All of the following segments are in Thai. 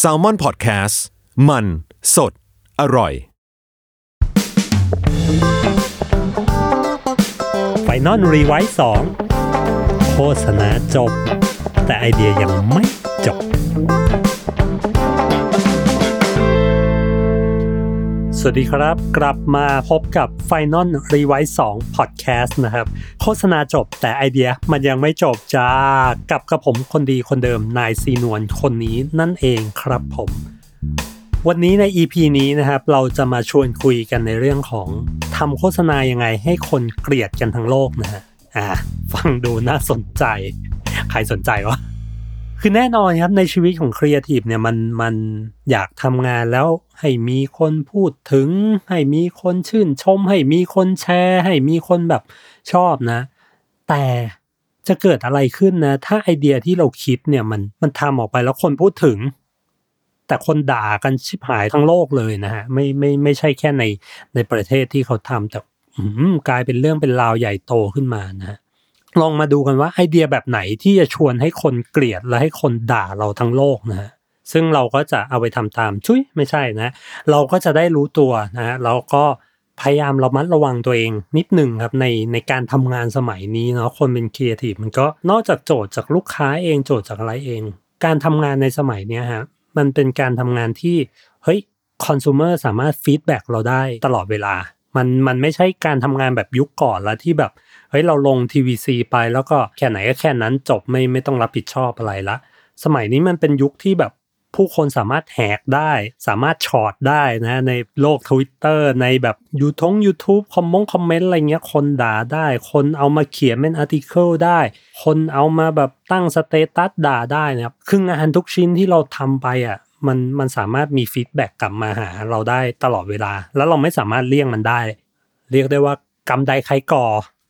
Salmon Podcast มัน สด อร่อย Final Revise สองโฆษณาจบ แต่ไอเดียยังไม่จบ วัสดีครับ กลับมาพบกับ Final r e v i s e 2 Podcast นะครับ โฆษณาจบแต่ไอเดียมันยังไม่จบจ้ากับกับผมคนดีคนเดิมนายซีนวลคนนี้นั่นเองครับผม วันนี้ใน EP นี้นะครับ เราจะมาชวนคุยกันในเรื่องของทำโฆษณายังไงให้คนเกลียดกันทั้งโลกนะฮะอ่าฟังดูน่าสนใจ ใครสนใจวะคือแน่นอนครับในชีวิตของครีเอทีฟเนี่ยมันมันอยากทำงานแล้ว ให้มีคนพูดถึง ให้มีคนชื่นชม ให้มีคนแชร์ ให้มีคนแบบชอบนะ แต่จะเกิดอะไรขึ้นนะ ถ้าไอเดียที่เราคิดเนี่ยมันมันทำออกไปแล้วคนพูดถึง แต่คนด่ากันชิบหายทั้งโลกเลยนะฮะไม่ไม่ไม่ใช่แค่ในในประเทศที่เขาทำแต่กลายเป็นเรื่องเป็นราวใหญ่โตขึ้นมานะฮะลองมาดูกันว่าไอเดียแบบไหนที่จะชวนให้คนเกลียดและให้คนด่าเราทั้งโลกนะฮะ ซึ่งเราก็จะเอาไปทำตามชุยไม่ใช่นะ เราก็จะได้รู้ตัวนะฮะเราก็พยายามระมัดระวังตัวเองนิดหนึ่งครับในในการทำงานสมัยนี้เนาะคนเป็นครีเอทีฟมันก็นอกจากโจทย์จากลูกค้าเองโจทย์จากอะไรเอง การทำงานในสมัยเนี้ยฮะมันเป็นการทำงานที่เฮ้ยคอน sumer สามารถ feedback เราได้ตลอดเวลา มันมันไม่ใช่การทำงานแบบยุคก่อนแล้วที่แบบเฮ้ยเราลง TVC ไปแล้วก็แค่ไหนก็แค่นั้นจบไม่ไม่ต้องรับผิดชอบอะไรละ สมัยนี้มันเป็นยุคที่แบบ ผู้คนสามารถแหกได้ สามารถฉอดได้นะในโลก Twitter ในแบบยูทง YouTube คอมมง comment อะไรเงี้ยคนด่าได้ คนเอามาเขียนเป็น article ได้ คนเอามาแบบตั้ง status ด่าได้นะครับ คืองานทุกชิ้นที่เราทำไปอะมันมันสามารถมี feedback กลับมาหาเราได้ตลอดเวลา แล้วเราไม่สามารถเลี่ยงมันได้ เรียกได้ว่ากรรมใดใครก่อ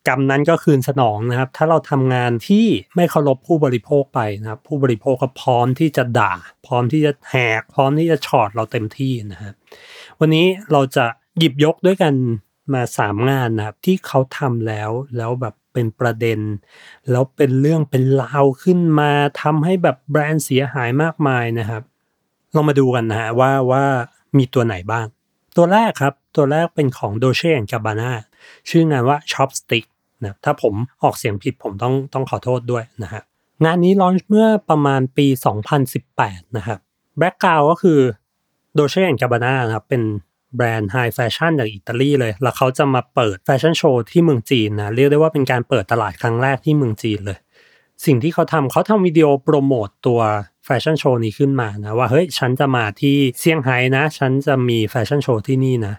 กรรมนั้นก็คืนสนองนะครับ ถ้าเราทำงานที่ไม่เคารพผู้บริโภคไปนะครับ ผู้บริโภคก็พร้อมที่จะด่า พร้อมที่จะแหก พร้อมที่จะฉอดเราเต็มที่นะครับวันนี้เราจะหยิบยกด้วยกันมาสามงานนะครับ ที่เขาทำแล้วแล้วแบบเป็นประเด็น แล้วเป็นเรื่องเป็นราวขึ้นมาทำให้แบบแบรนด์เสียหายมากมายนะครับลองมาดูกันนะฮะว่าว่ามีตัวไหนบ้าง ตัวแรกครับ ตัวแรกเป็นของ Dolce Gabbana ชื่องานว่า Chopstick นะถ้าผมออกเสียงผิดผมต้องต้องขอโทษด้วยนะฮะงานนี้ launch เมื่อประมาณปี 2018 นะครับ background ก็คือ Dolce Gabbana นะครับเป็นแบรนด์ high fashion จากอิตาลีเลย แล้วเขาจะมาเปิดแฟชั่นโชว์ที่เมืองจีนนะ เรียกได้ว่าเป็นการเปิดตลาดครั้งแรกที่เมืองจีนเลย สิ่งที่เขาทำเขาทำวิดีโอโปรโมตตัวแฟชั่นโชว์นี้ขึ้นมานะ ว่าเฮ้ยฉันจะมาที่เซี่ยงไฮ้นะ ฉันจะมีแฟชั่นโชว์ที่นี่นะ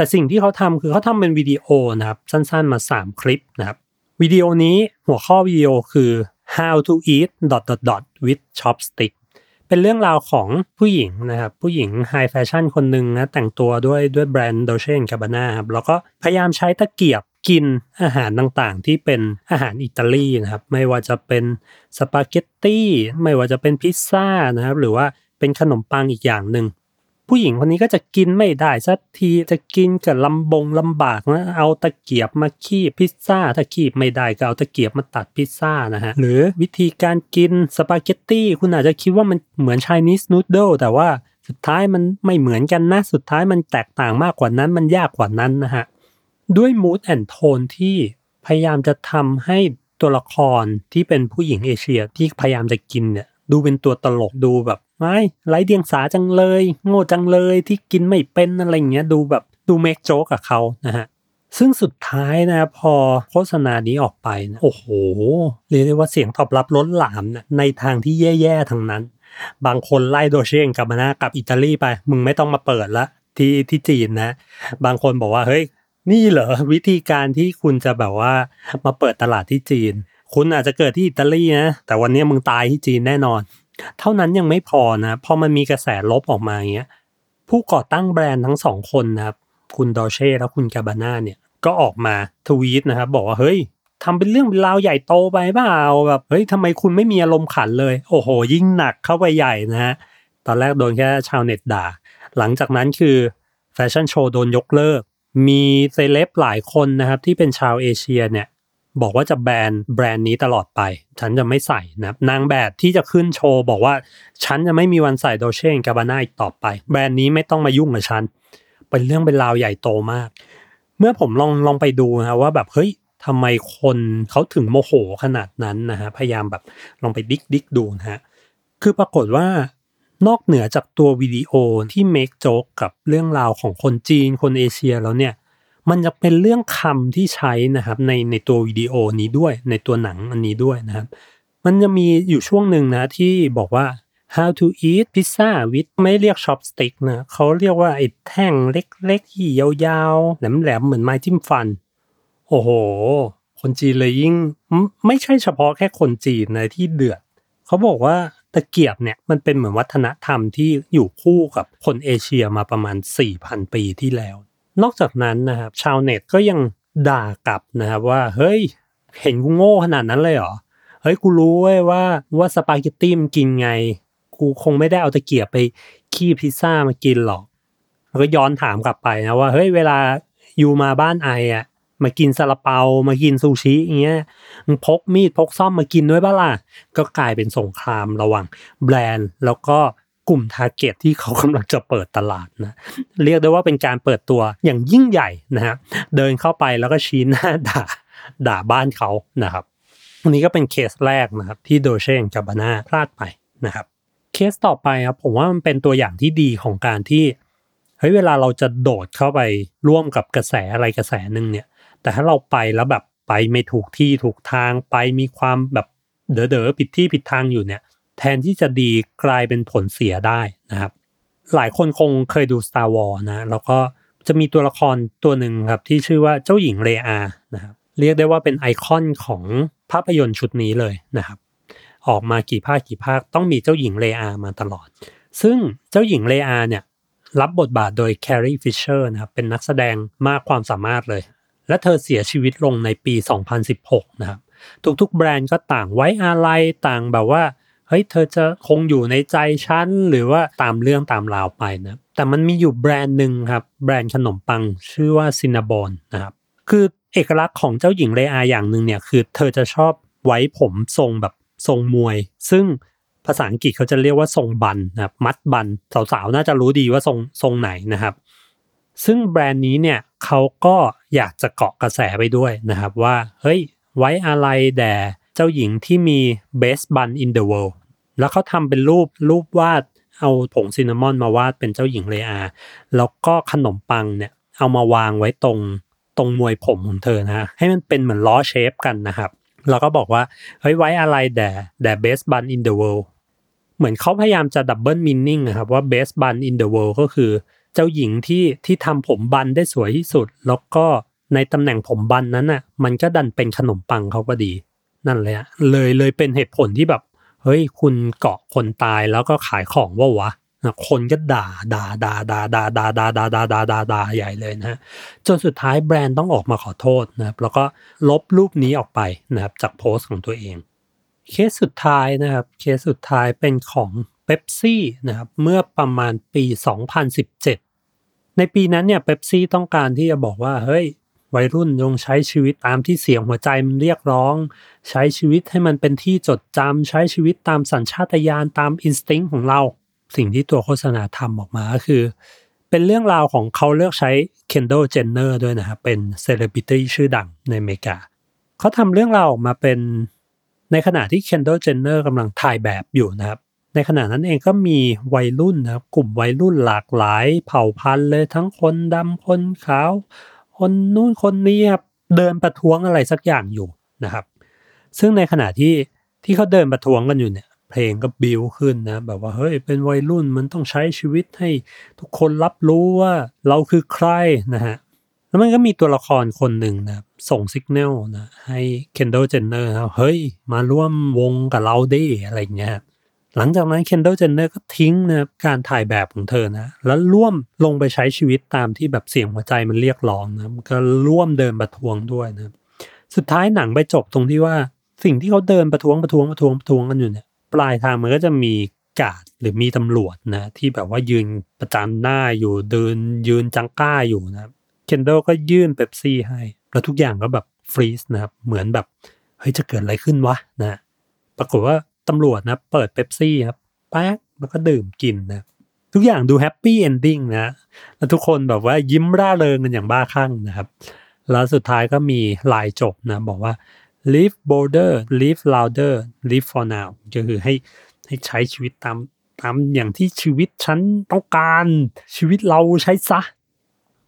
แต่สิ่งที่เขาทำคือเขาทำเป็นวิดีโอนะครับ สั้นๆมา 3 คลิปนะครับวิดีโอนี้หัวข้อวิดีโอคือ how to eat dot dot dot with chopstick เป็นเรื่องราวของผู้หญิงนะครับ ผู้หญิง high fashion คนหนึ่งนะแต่งตัวด้วยด้วยแบรนด์ Dolce Gabbana ครับแล้วก็พยายามใช้ตะเกียบกินอาหารต่างๆ ที่เป็นอาหารอิตาลีนะครับ ไม่ว่าจะเป็นสปาเกตตี้ไม่ว่าจะเป็นพิซซ่านะครับ หรือว่าเป็นขนมปังอีกอย่างหนึ่ง ผู้หญิงคนนี้ก็จะกินไม่ได้สักทีจะกินกับลำบงลำบากนะเอาตะเกียบมาคีบพิซซ่า ถ้าคีบไม่ได้ก็เอาตะเกียบมาตัดพิซซ่านะฮะหรือวิธีการกินสปาเกตตี้คุณอาจจะคิดว่ามันเหมือน Chinese noodle แต่ว่าสุดท้ายมันไม่เหมือนกันนะ สุดท้ายมันแตกต่างมากกว่านั้นมันยากกว่านั้นนะฮะด้วยมูดแอนโทนที่พยายามจะทำให้ตัวละครที่เป็นผู้หญิงเอเชียที่พยายามจะกินเนี่ยดูเป็นตัวตลกดูแบบ ไม่ไร้เดียงสาจังเลย โง่จังเลยที่กินไม่เป็นอะไรเงี้ยดูแบบดูเมกโจ๊กกับเขานะฮะซึ่งสุดท้ายนะพอโฆษณานี้ออกไปนะโอ้โห เรียกได้ว่าเสียงตอบรับล้นหลามนะในทางที่แย่ๆทั้งนั้น บางคนไล่โดเชงกลับมาหน้ากับอิตาลีไป มึงไม่ต้องมาเปิดละที่ที่จีนนะ บางคนบอกว่าเฮ้ยนี่เหรอวิธีการที่คุณจะแบบว่ามาเปิดตลาดที่จีน คุณอาจจะเกิดที่อิตาลีนะแต่วันนี้มึงตายที่จีนแน่นอน เท่านั้นยังไม่พอนะพอมันมีกระแสลบออกมาอย่างเงี้ยผู้ก่อตั้งแบรนด์ทั้งสองคนนะครับ คุณดอเช่และคุณกาบาน่าเนี่ยก็ออกมาทวีตนะครับ บอกว่าเฮ้ยทำเป็นเรื่องเป็นราวใหญ่โตไปเปล่าแบบเฮ้ยทำไมคุณไม่มีอารมณ์ขันเลย โอ้โห ยิ่งหนักเข้าไปใหญ่นะฮะตอนแรกโดนแค่ชาวเน็ตด่า หลังจากนั้นคือแฟชั่นโชว์โดนยกเลิก มีเซเลบหลายคนนะครับที่เป็นชาวเอเชียเนี่ย บอกว่าจะแบนแบรนด์นี้ตลอดไป ฉันจะไม่ใส่นะครับนางแบบที่จะขึ้นโชว์บอกว่า ฉันจะไม่มีวันใส่ Dolce Gabbana อีกต่อไป แบรนด์นี้ไม่ต้องมายุ่งกับฉัน เป็นเรื่องเป็นราวใหญ่โตมาก เมื่อผมลองลองไปดูนะว่าแบบเฮ้ยทำไมคนเขาถึงโมโหขนาดนั้นนะฮะพยายามแบบลองไป dig dig ดูนะฮะคือปรากฏว่านอกเหนือจากตัววิดีโอที่เมคโจ๊กกับเรื่องราวของคนจีนคนเอเชียแล้วเนี่ย มันจะเป็นเรื่องคำที่ใช้นะครับในในตัววิดีโอนี้ด้วยในตัวหนังอันนี้ด้วยนะครับ มันจะมีอยู่ช่วงหนึ่งนะที่บอกว่า how to eat pizza with ไม่เรียก chopstick นะเขาเรียกว่าไอ้แท่งเล็กๆที่ยาวๆ แหลมๆ เหมือนไม้จิ้มฟัน โอ้โห คนจีนเลยยิ่ง ไม่ไม่ใช่เฉพาะแค่คนจีนนะที่เดือด เขาบอกว่าตะเกียบเนี่ยมันเป็นเหมือนวัฒนธรรมที่อยู่คู่กับคนเอเชียมาประมาณ 4,000 ปีที่แล้ว นอกจากนั้นนะครับชาวเน็ตก็ยังด่ากลับนะครับว่าเฮ้ยเห็นกูโง่ขนาดนั้นเลยเหรอเฮ้ยกูรู้เว้ยว่าว่าสปาเกตตี้มันกินไง กูคงไม่ได้เอาตะเกียบไปขี้พิซซ่ามากินหรอกแล้วก็ย้อนถามกลับไปนะว่าเฮ้ยเวลาอยู่มาบ้านไออะมากินซาลาเปามากินซูชิอย่างเงี้ยมึงพกมีดพกส้อมมากินด้วยบ้าล่ะก็กลายเป็นสงครามระหว่างแบรนด์แล้วก็ กลุ่ม target ที่เขากำลังจะเปิดตลาดนะเรียกได้ว่าเป็นการเปิดตัวอย่างยิ่งใหญ่นะฮะเดินเข้าไปแล้วก็ชี้หน้าด่าด่าบ้านเขานะครับอันนี้ก็เป็นเคสแรกนะครับที่ Dolce Gabbana พลาดไปนะครับเคสต่อไปครับผมว่ามันเป็นตัวอย่างที่ดีของการที่เฮ้ยเวลาเราจะโดดเข้าไปร่วมกับกระแสอะไรกระแสหนึ่งเนี่ย แต่ถ้าเราไปแล้วแบบไปไม่ถูกที่ถูกทางไปมีความแบบเด๋อเด๋อผิดที่ผิดทางอยู่เนี่ย แทนที่จะดีกลายเป็นผลเสียได้นะครับ หลายคนคงเคยดู Star Wars นะแล้วก็จะมีตัวละครตัวหนึ่งครับที่ชื่อว่าเจ้าหญิงเรอานะครับเรียกได้ว่าเป็นไอคอนของภาพยนตร์ชุดนี้เลยนะครับ ออกมากี่ภาคกี่ภาคต้องมีเจ้าหญิงเรอามาตลอด ซึ่งเจ้าหญิงเลอาเนี่ยรับบทบาทโดย Carrie Fisher นะครับเป็นนักแสดงมากความสามารถเลย และเธอเสียชีวิตลงในปี 2016 นะครับทุกๆแบรนด์ก็ต่างไว้อาลัยต่างแบบว่า เฮ้ยเธอจะคงอยู่ในใจฉันหรือว่าตามเรื่องตามราวไปนะแต่มันมีอยู่แบรนด์หนึ่งครับ แบรนด์ขนมปังชื่อว่า Cinnabon นะครับคือเอกลักษณ์ของเจ้าหญิงเลอาอย่างหนึ่งเนี่ยคือเธอจะชอบไว้ผมทรงแบบทรงมวย ซึ่งภาษาอังกฤษเขาจะเรียกว่าทรงบันนะครับมัดบันสาวๆน่าจะรู้ดีว่าทรงทรงไหนนะครับ ซึ่งแบรนด์นี้เนี่ยเขาก็อยากจะเกาะกระแสไปด้วยนะครับว่าเฮ้ยไว้อะไรแด่เจ้าหญิงที่มี best bun in the world แล้วเขาทำเป็นรูปรูปวาดเอาผงซินนามอนมาวาดเป็นเจ้าหญิงเลอาแล้วก็ขนมปังเนี่ยเอามาวางไว้ตรงตรงมวยผมของเธอนะให้มันเป็นเหมือนล้อเชฟกันนะครับแล้วก็บอกว่าเฮ้ยไว้อะไรแด่แด่ best bun in the world เหมือนเขาพยายามจะดับเบิลมินนิ่งนะครับว่า best bun in the world ก็คือ เจ้าหญิงที่ที่ทำผมบันได้สวยที่สุด แล้วก็ในตำแหน่งผมบันนั้นน่ะมันก็ดันเป็นขนมปังเขาก็ดีนั่นเลยอะเลยเลยเป็นเหตุผลที่แบบ เฮ้ยคุณเกาะคนตายแล้วก็ขายของว่าวะคนก็ด่าด่าด่าด่าด่าด่าด่าด่าด่าด่าด่าด่าใหญ่เลยนะฮะจนสุดท้ายแบรนด์ต้องออกมาขอโทษนะครับแล้วก็ลบรูปนี้ออกไปนะครับจากโพสต์ของตัวเอง เคสสุดท้ายนะครับเคสสุดท้ายเป็นของเบปซี่นะครับเมื่อประมาณปี 2017 ในปีนั้นเนี่ยเบปซี่ต้องการที่จะบอกว่าเฮ้ย วัยรุ่นจงใช้ชีวิตตามที่เสียงหัวใจมันเรียกร้อง ใช้ชีวิตให้มันเป็นที่จดจำใช้ชีวิตตามสัญชาตญาณตาม instinct ของเรา สิ่งที่ตัวโฆษณาทำออกมาก็คือ เป็นเรื่องราวของเขาเลือกใช้ Kendall Jenner ด้วยนะครับเป็นเซเลบริตี้ชื่อดังในอเมริกา เขาทำเรื่องราวออกมาเป็นในขณะที่ Kendall Jenner กำลังถ่ายแบบอยู่นะครับในขณะนั้นเองก็มีวัยรุ่นนะครับกลุ่มวัยรุ่นหลากหลาย เผ่าพันธุ์เลยทั้งคนดำคนขาว คนนู้นคนนี้ครับเดินประท้วงอะไรสักอย่างอยู่นะครับ ซึ่งในขณะที่ที่เขาเดินประท้วงกันอยู่เนี่ย เพลงก็บิวขึ้นนะ แบบว่าเฮ้ยเป็นวัยรุ่นมันต้องใช้ชีวิตให้ทุกคนรับรู้ว่าเราคือใครนะฮะแล้วมันก็มีตัวละครคนหนึ่งนะส่งสัญญาณนะให้ Kendall Jenner นะเฮ้ย มาร่วมวงกับเราดิอะไรเงี้ย หลังจากนั้นเคน d ด l เจนเนอร์ก็ทิ้งนะการถ่ายแบบของเธอนะ แล้วร่วมลงไปใช้ชีวิตตามที่แบบเสียงหัวใจมันเรียกร้องนะก็ร่วมเดินประท้วงด้วยนะสุดท้ายหนังไปจบตรงที่ว่าสิ่งที่เขาเดินประท้วงประท้วงประท้วงประท้วงกันอยู่เนี่ย ปลายทางมันก็จะมีการ์ดหรือมีตำรวจนะ ที่แบบว่ายืนประจันหน้าอยู่เดินยืนจังก้าอยู่นะ Kendall ก็ยื่นเป๊ปซี่ให้ แล้วทุกอย่างก็แบบ freeze นะครับเหมือนแบบเฮ้ยจะเกิดอะไรขึ้นวะนะปรากฏว่า ตำรวจนะเปิดเป๊ปซี่ครับแป๊กแล้วก็ดื่มกินนะทุกอย่างดู happy ending นะแล้วทุกคนแบบว่ายิ้มร่าเริงกันอย่างบ้าคลั่งนะครับ แล้วสุดท้ายก็มีลายจบนะ บอกว่า live bolder live louder live for now ก็คือให้ให้ใช้ชีวิตตามตามอย่างที่ชีวิตฉันต้องการชีวิตเราใช้ซะ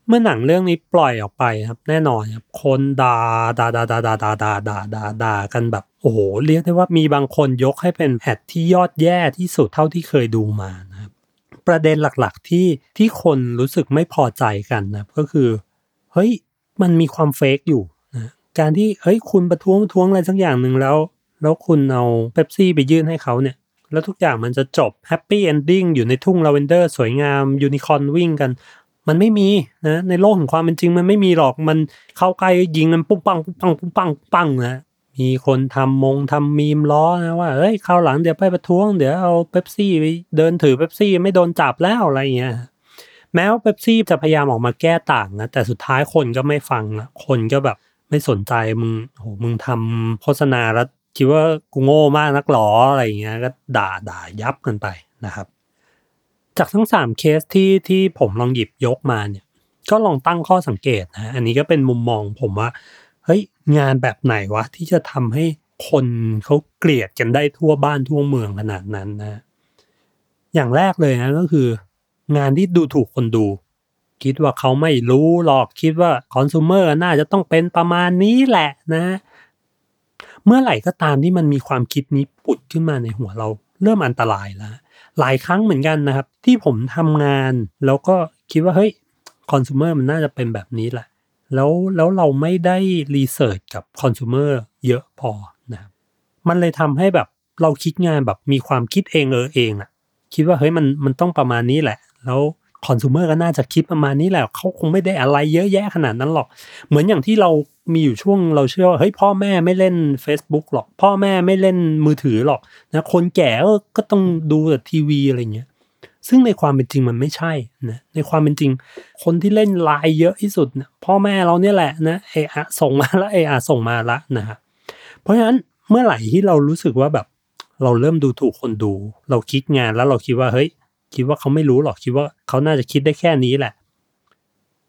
เมื่อหนังเรื่องนี้ปล่อยออกไปครับ แน่นอนครับ คนด่าด่าด่าด่าด่าด่าด่าด่าด่าด่ากันแบบ โอ้โห เรียกได้ว่ามีบางคนยกให้เป็นแอดที่ยอดแย่ที่สุดเท่าที่เคยดูมานะครับ ประเด็นหลักๆที่ที่คนรู้สึกไม่พอใจกันนะก็คือ เฮ้ยมันมีความ fake อยู่นะการที่เฮ้ยคุณประท้วงประท้วงอะไรสักอย่างหนึ่งแล้ว แล้วคุณเอาเป๊ปซี่ไปยื่นให้เขาเนี่ยแล้วทุกอย่างมันจะจบ happy ending อยู่ในทุ่งลาเวนเดอร์สวยงามยูนิคอร์นวิ่งกัน มันไม่มีนะในโลกของความเป็นจริงมันไม่มีหรอกมันเข้าใกล้ยิงมันปุ๊บปังปุ๊บปังปุ๊บปังปังนะมีคนทำมงทำมีมล้อนะว่าเอ้ยคราวหลังเดี๋ยวไปประท้วงเดี๋ยวเอาเป๊ปซี่ไปเดินถือเป๊ปซี่ไม่โดนจับแล้วอะไรเงี้ยแม้ว่าเป๊ปซี่จะพยายามออกมาแก้ต่างนะแต่สุดท้ายคนก็ไม่ฟังนะคนก็แบบไม่สนใจมึงโหมึงทำโฆษณาแล้วคิดว่ากูโง่มากนักหรออะไรเงี้ยก็ด่าด่ายับกันไปนะครับ จากทั้งสามเคสที่ที่ผมลองหยิบยกมาเนี่ย ก็ลองตั้งข้อสังเกตนะอันนี้ก็เป็นมุมมองผมว่าเฮ้ยงานแบบไหนวะที่จะทำให้คนเขาเกลียดกันได้ทั่วบ้านทั่วเมืองขนาดนั้นนะ อย่างแรกเลยนะก็คือ งานที่ดูถูกคนดู คิดว่าเขาไม่รู้หรอกคิดว่าคอน sumer น่าจะต้องเป็นประมาณนี้แหละนะ เมื่อไหร่ก็ตามที่มันมีความคิดนี้ปุดขึ้นมาในหัวเราเริ่มอันตรายแล้ว หลายครั้งเหมือนกันนะครับ ที่ผมทำงานแล้วก็คิดว่าเฮ้ยคอน sumer มันน่าจะเป็นแบบนี้แหละ แล้วแล้วเราไม่ได้รีเสิร์ชกับคอน sumer เยอะพอนะครับมันเลยทำให้แบบเราคิดงานแบบมีความคิดเองเออเองอะคิดว่าเฮ้ยมันมันต้องประมาณนี้แหละ แล้ว คอน sumer ก็น่าจะคิดประมาณนี้แหละเขาคงไม่ได้อะไรเยอะแยะขนาดนั้นหรอก เหมือนอย่างที่เรามีอยู่ช่วงเราเชื่อว่าเฮ้ยพ่อแม่ไม่เล่น Facebook หรอก พ่อแม่ไม่เล่นมือถือหรอกนะคนแก่ก็ต้องดูแต่ทีวีอะไรเงี้ยซึ่งในความเป็นจริงมันไม่ใช่นะในความเป็นจริง คนที่เล่นไลน์เยอะที่สุดนะพ่อแม่เราเนี่ยแหละนะเออะส่งมาละเออะส่งมาละนะฮะเพราะฉะนั้นเมื่อไหร่ที่เรารู้สึกว่าแบบ เราเริ่มดูถูกคนดู เราคิดงานแล้วเราคิดว่าเฮ้ย คิดว่าเขาไม่รู้หรอกคิดว่าเขาน่าจะคิดได้แค่นี้แหละ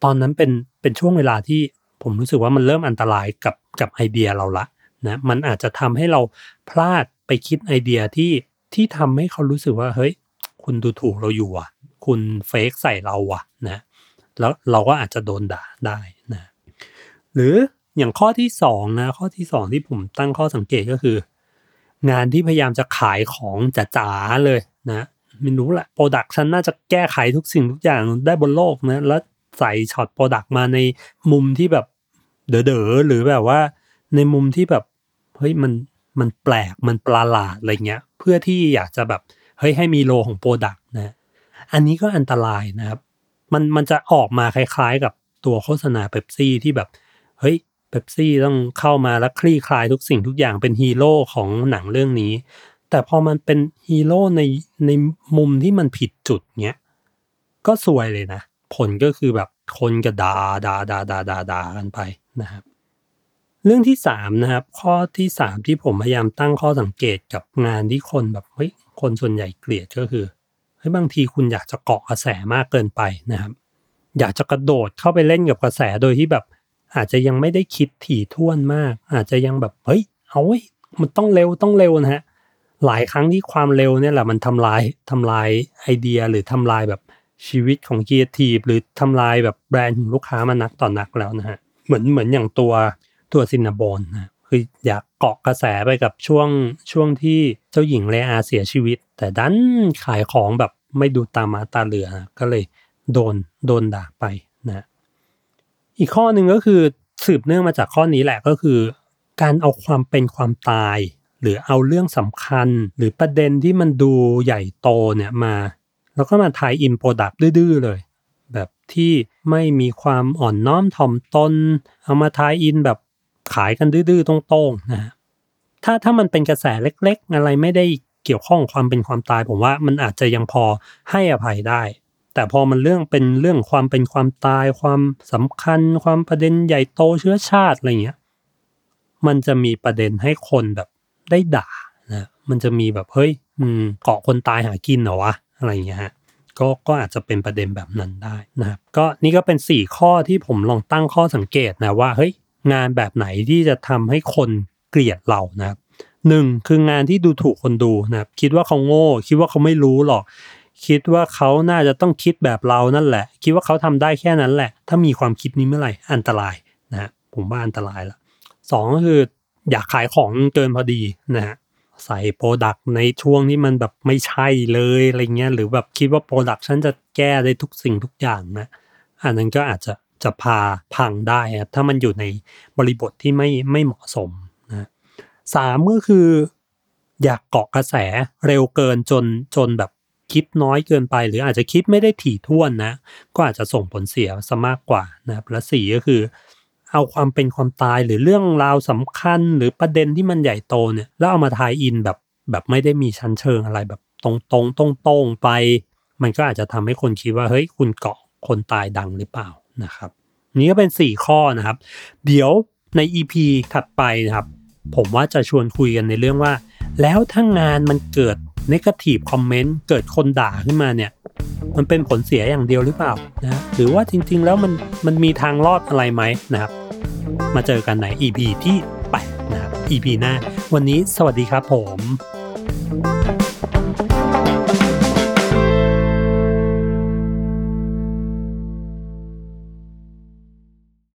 ตอนนั้นเป็นเป็นช่วงเวลาที่ผมรู้สึกว่ามันเริ่มอันตรายกับกับไอเดียเราละนะมันอาจจะทำให้เราพลาดไปคิดไอเดียที่ที่ทำให้เขารู้สึกว่าเฮ้ย คุณดูถูกเราอยู่อะ คุณ fake ใส่เราอะนะแล้วเราก็อาจจะโดนด่าได้นะหรืออย่างข้อที่สองนะข้อที่สองที่ผมตั้งข้อสังเกตก็คือ งานที่พยายามจะขายของจ๋าๆเลยนะ ไม่รู้แหละ product ฉันน่าจะแก้ไขทุกสิ่งทุกอย่างได้บนโลกนะแล้วใส่ shot product มาในมุมที่แบบเด๋อๆหรือแบบว่า ในมุมที่แบบเฮ้ยมันมันแปลกมันประหลาดอะไรเงี้ย เพื่อที่อยากจะแบบเฮ้ยให้มีโลของโปรดักนะ อันนี้ก็อันตรายนะครับ มันมันจะออกมาคล้ายๆกับตัวโฆษณาเ e ปซี่ที่แบบเฮ้ยเ e ปซี่ต้องเข้ามาแล้วคลี่คลายทุกสิ่งทุกอย่างเป็นฮีโร่ของหนังเรื่องนี้ แต่พอมันเป็นฮีโร่ในในมุมที่มันผิดจุดเนี้ยก็สวยเลยนะ ผลก็คือแบบคนก็ด่าด่าด่าด่าด่าด่ากันไปนะครับ เรื่องที่สามนะครับ ข้อที่สามที่ผมพยายามตั้งข้อสังเกตกับงานที่คนแบบเฮ้ยคนส่วนใหญ่เกลียดก็คือเฮ้ยบางทีคุณอยากจะเกาะกระแสมากเกินไปนะครับ อยากจะกระโดดเข้าไปเล่นกับกระแสโดยที่แบบ อาจจะยังไม่ได้คิดถี่ถ้วนมาก อาจจะยังแบบเฮ้ยเอาเว้ยมันต้องเร็วต้องเร็วนะฮะ หลายครั้งที่ความเร็วเนี่ยแหละมันทำลายทำลายไอเดียหรือทำลายแบบชีวิตของเกียร์ทีหรือทำลายแบบแบรนด์ของลูกค้ามานักต่อนนักแล้วนะฮะเหมือนเหมือนอย่างตัวตัวซินนาบอนนะคืออยากเกาะกระแสไปกับช่วงช่วงที่เจ้าหญิงเลอาเสียชีวิต แต่ดันขายของแบบไม่ดูตามาตาเหลือนะก็เลยโดนโดนด่าไปนะอีกข้อหนึ่งก็คือสืบเนื่องมาจากข้อนี้แหละก็คือ การเอาความเป็นความตาย หรือเอาเรื่องสำคัญ หรือประเด็นที่มันดูใหญ่โตเนี่ยมา แล้วก็มา tie-in product ดื้อๆเลย แบบที่ไม่มีความอ่อนน้อมถ่อมตน เอามา tie-in แบบขายกันดื้อๆตรงๆนะฮะถ้าถ้ามันเป็นกระแสเล็ก ๆ อะไรไม่ได้เกี่ยวข้องความเป็นความตาย ผมว่ามันอาจจะยังพอให้อภัยได้ แต่พอมันเรื่องเป็นเรื่องความเป็นความตาย ความสำคัญ ความประเด็นใหญ่โตเชื้อชาติอะไรเงี้ยมันจะมีประเด็นให้คนแบบ ได้ด่านะมันจะมีแบบเฮ้ยมึงเกาะคนตายหากินเหรอวะอะไรเงี้ยฮะก็ก็อาจจะเป็นประเด็นแบบนั้นได้นะครับก็นี่ก็เป็น 4 ข้อที่ผมลองตั้งข้อสังเกตนะว่าเฮ้ยงานแบบไหนที่จะทำให้คนเกลียดเรานะครับหนึ่งคืองานที่ดูถูกคนดูนะครับคิดว่าเขาโง่ คิดว่าเขาไม่รู้หรอก คิดว่าเขาน่าจะต้องคิดแบบเรานั่นแหละ คิดว่าเขาทำได้แค่นั้นแหละ ถ้ามีความคิดนี้เมื่อไหร่อันตรายนะฮะผมว่าอันตรายละสองก็คือ อยากขายของเกินพอดีนะฮะใส่ product ในช่วงที่มันแบบไม่ใช่เลยอะไรเงี้ยหรือแบบคิดว่า product ฉันจะแก้ได้ทุกสิ่งทุกอย่างนะอันนั้นก็อาจจะจะพาพังได้ครับถ้ามันอยู่ในบริบทที่ไม่ไม่เหมาะสมนะสามก็คือ อยากเกาะกระแสเร็วเกินจนจนแบบคิดน้อยเกินไป หรืออาจจะคิดไม่ได้ถี่ถ้วนนะ ก็อาจจะส่งผลเสียซะมากกว่านะครับและสี่ก็คือ เอาความเป็นความตายหรือเรื่องราวสำคัญ หรือประเด็นที่มันใหญ่โตเนี่ยแล้วเอามาทายอินแบบแบบไม่ได้มีชั้นเชิงอะไรแบบตรงตรงตรงตรงไป มันก็อาจจะทำให้คนคิดว่าเฮ้ยคุณเกาะคนตายดังหรือเปล่านะครับ นี่ก็เป็น 4 ข้อนะครับ เดี๋ยวใน EP ถัดไปนะครับ ผมว่าจะชวนคุยกันในเรื่องว่า แล้วถ้างานมันเกิด negative comment เกิดคนด่าขึ้นมาเนี่ย มันเป็นผลเสียอย่างเดียวหรือเปล่านะหรือว่าจริงๆ แล้วมันมันมีทางรอดอะไรไหมนะครับ มาเจอกันใน EP ที่8นะครับ EP หน้า วันนี้สวัสดีครับผม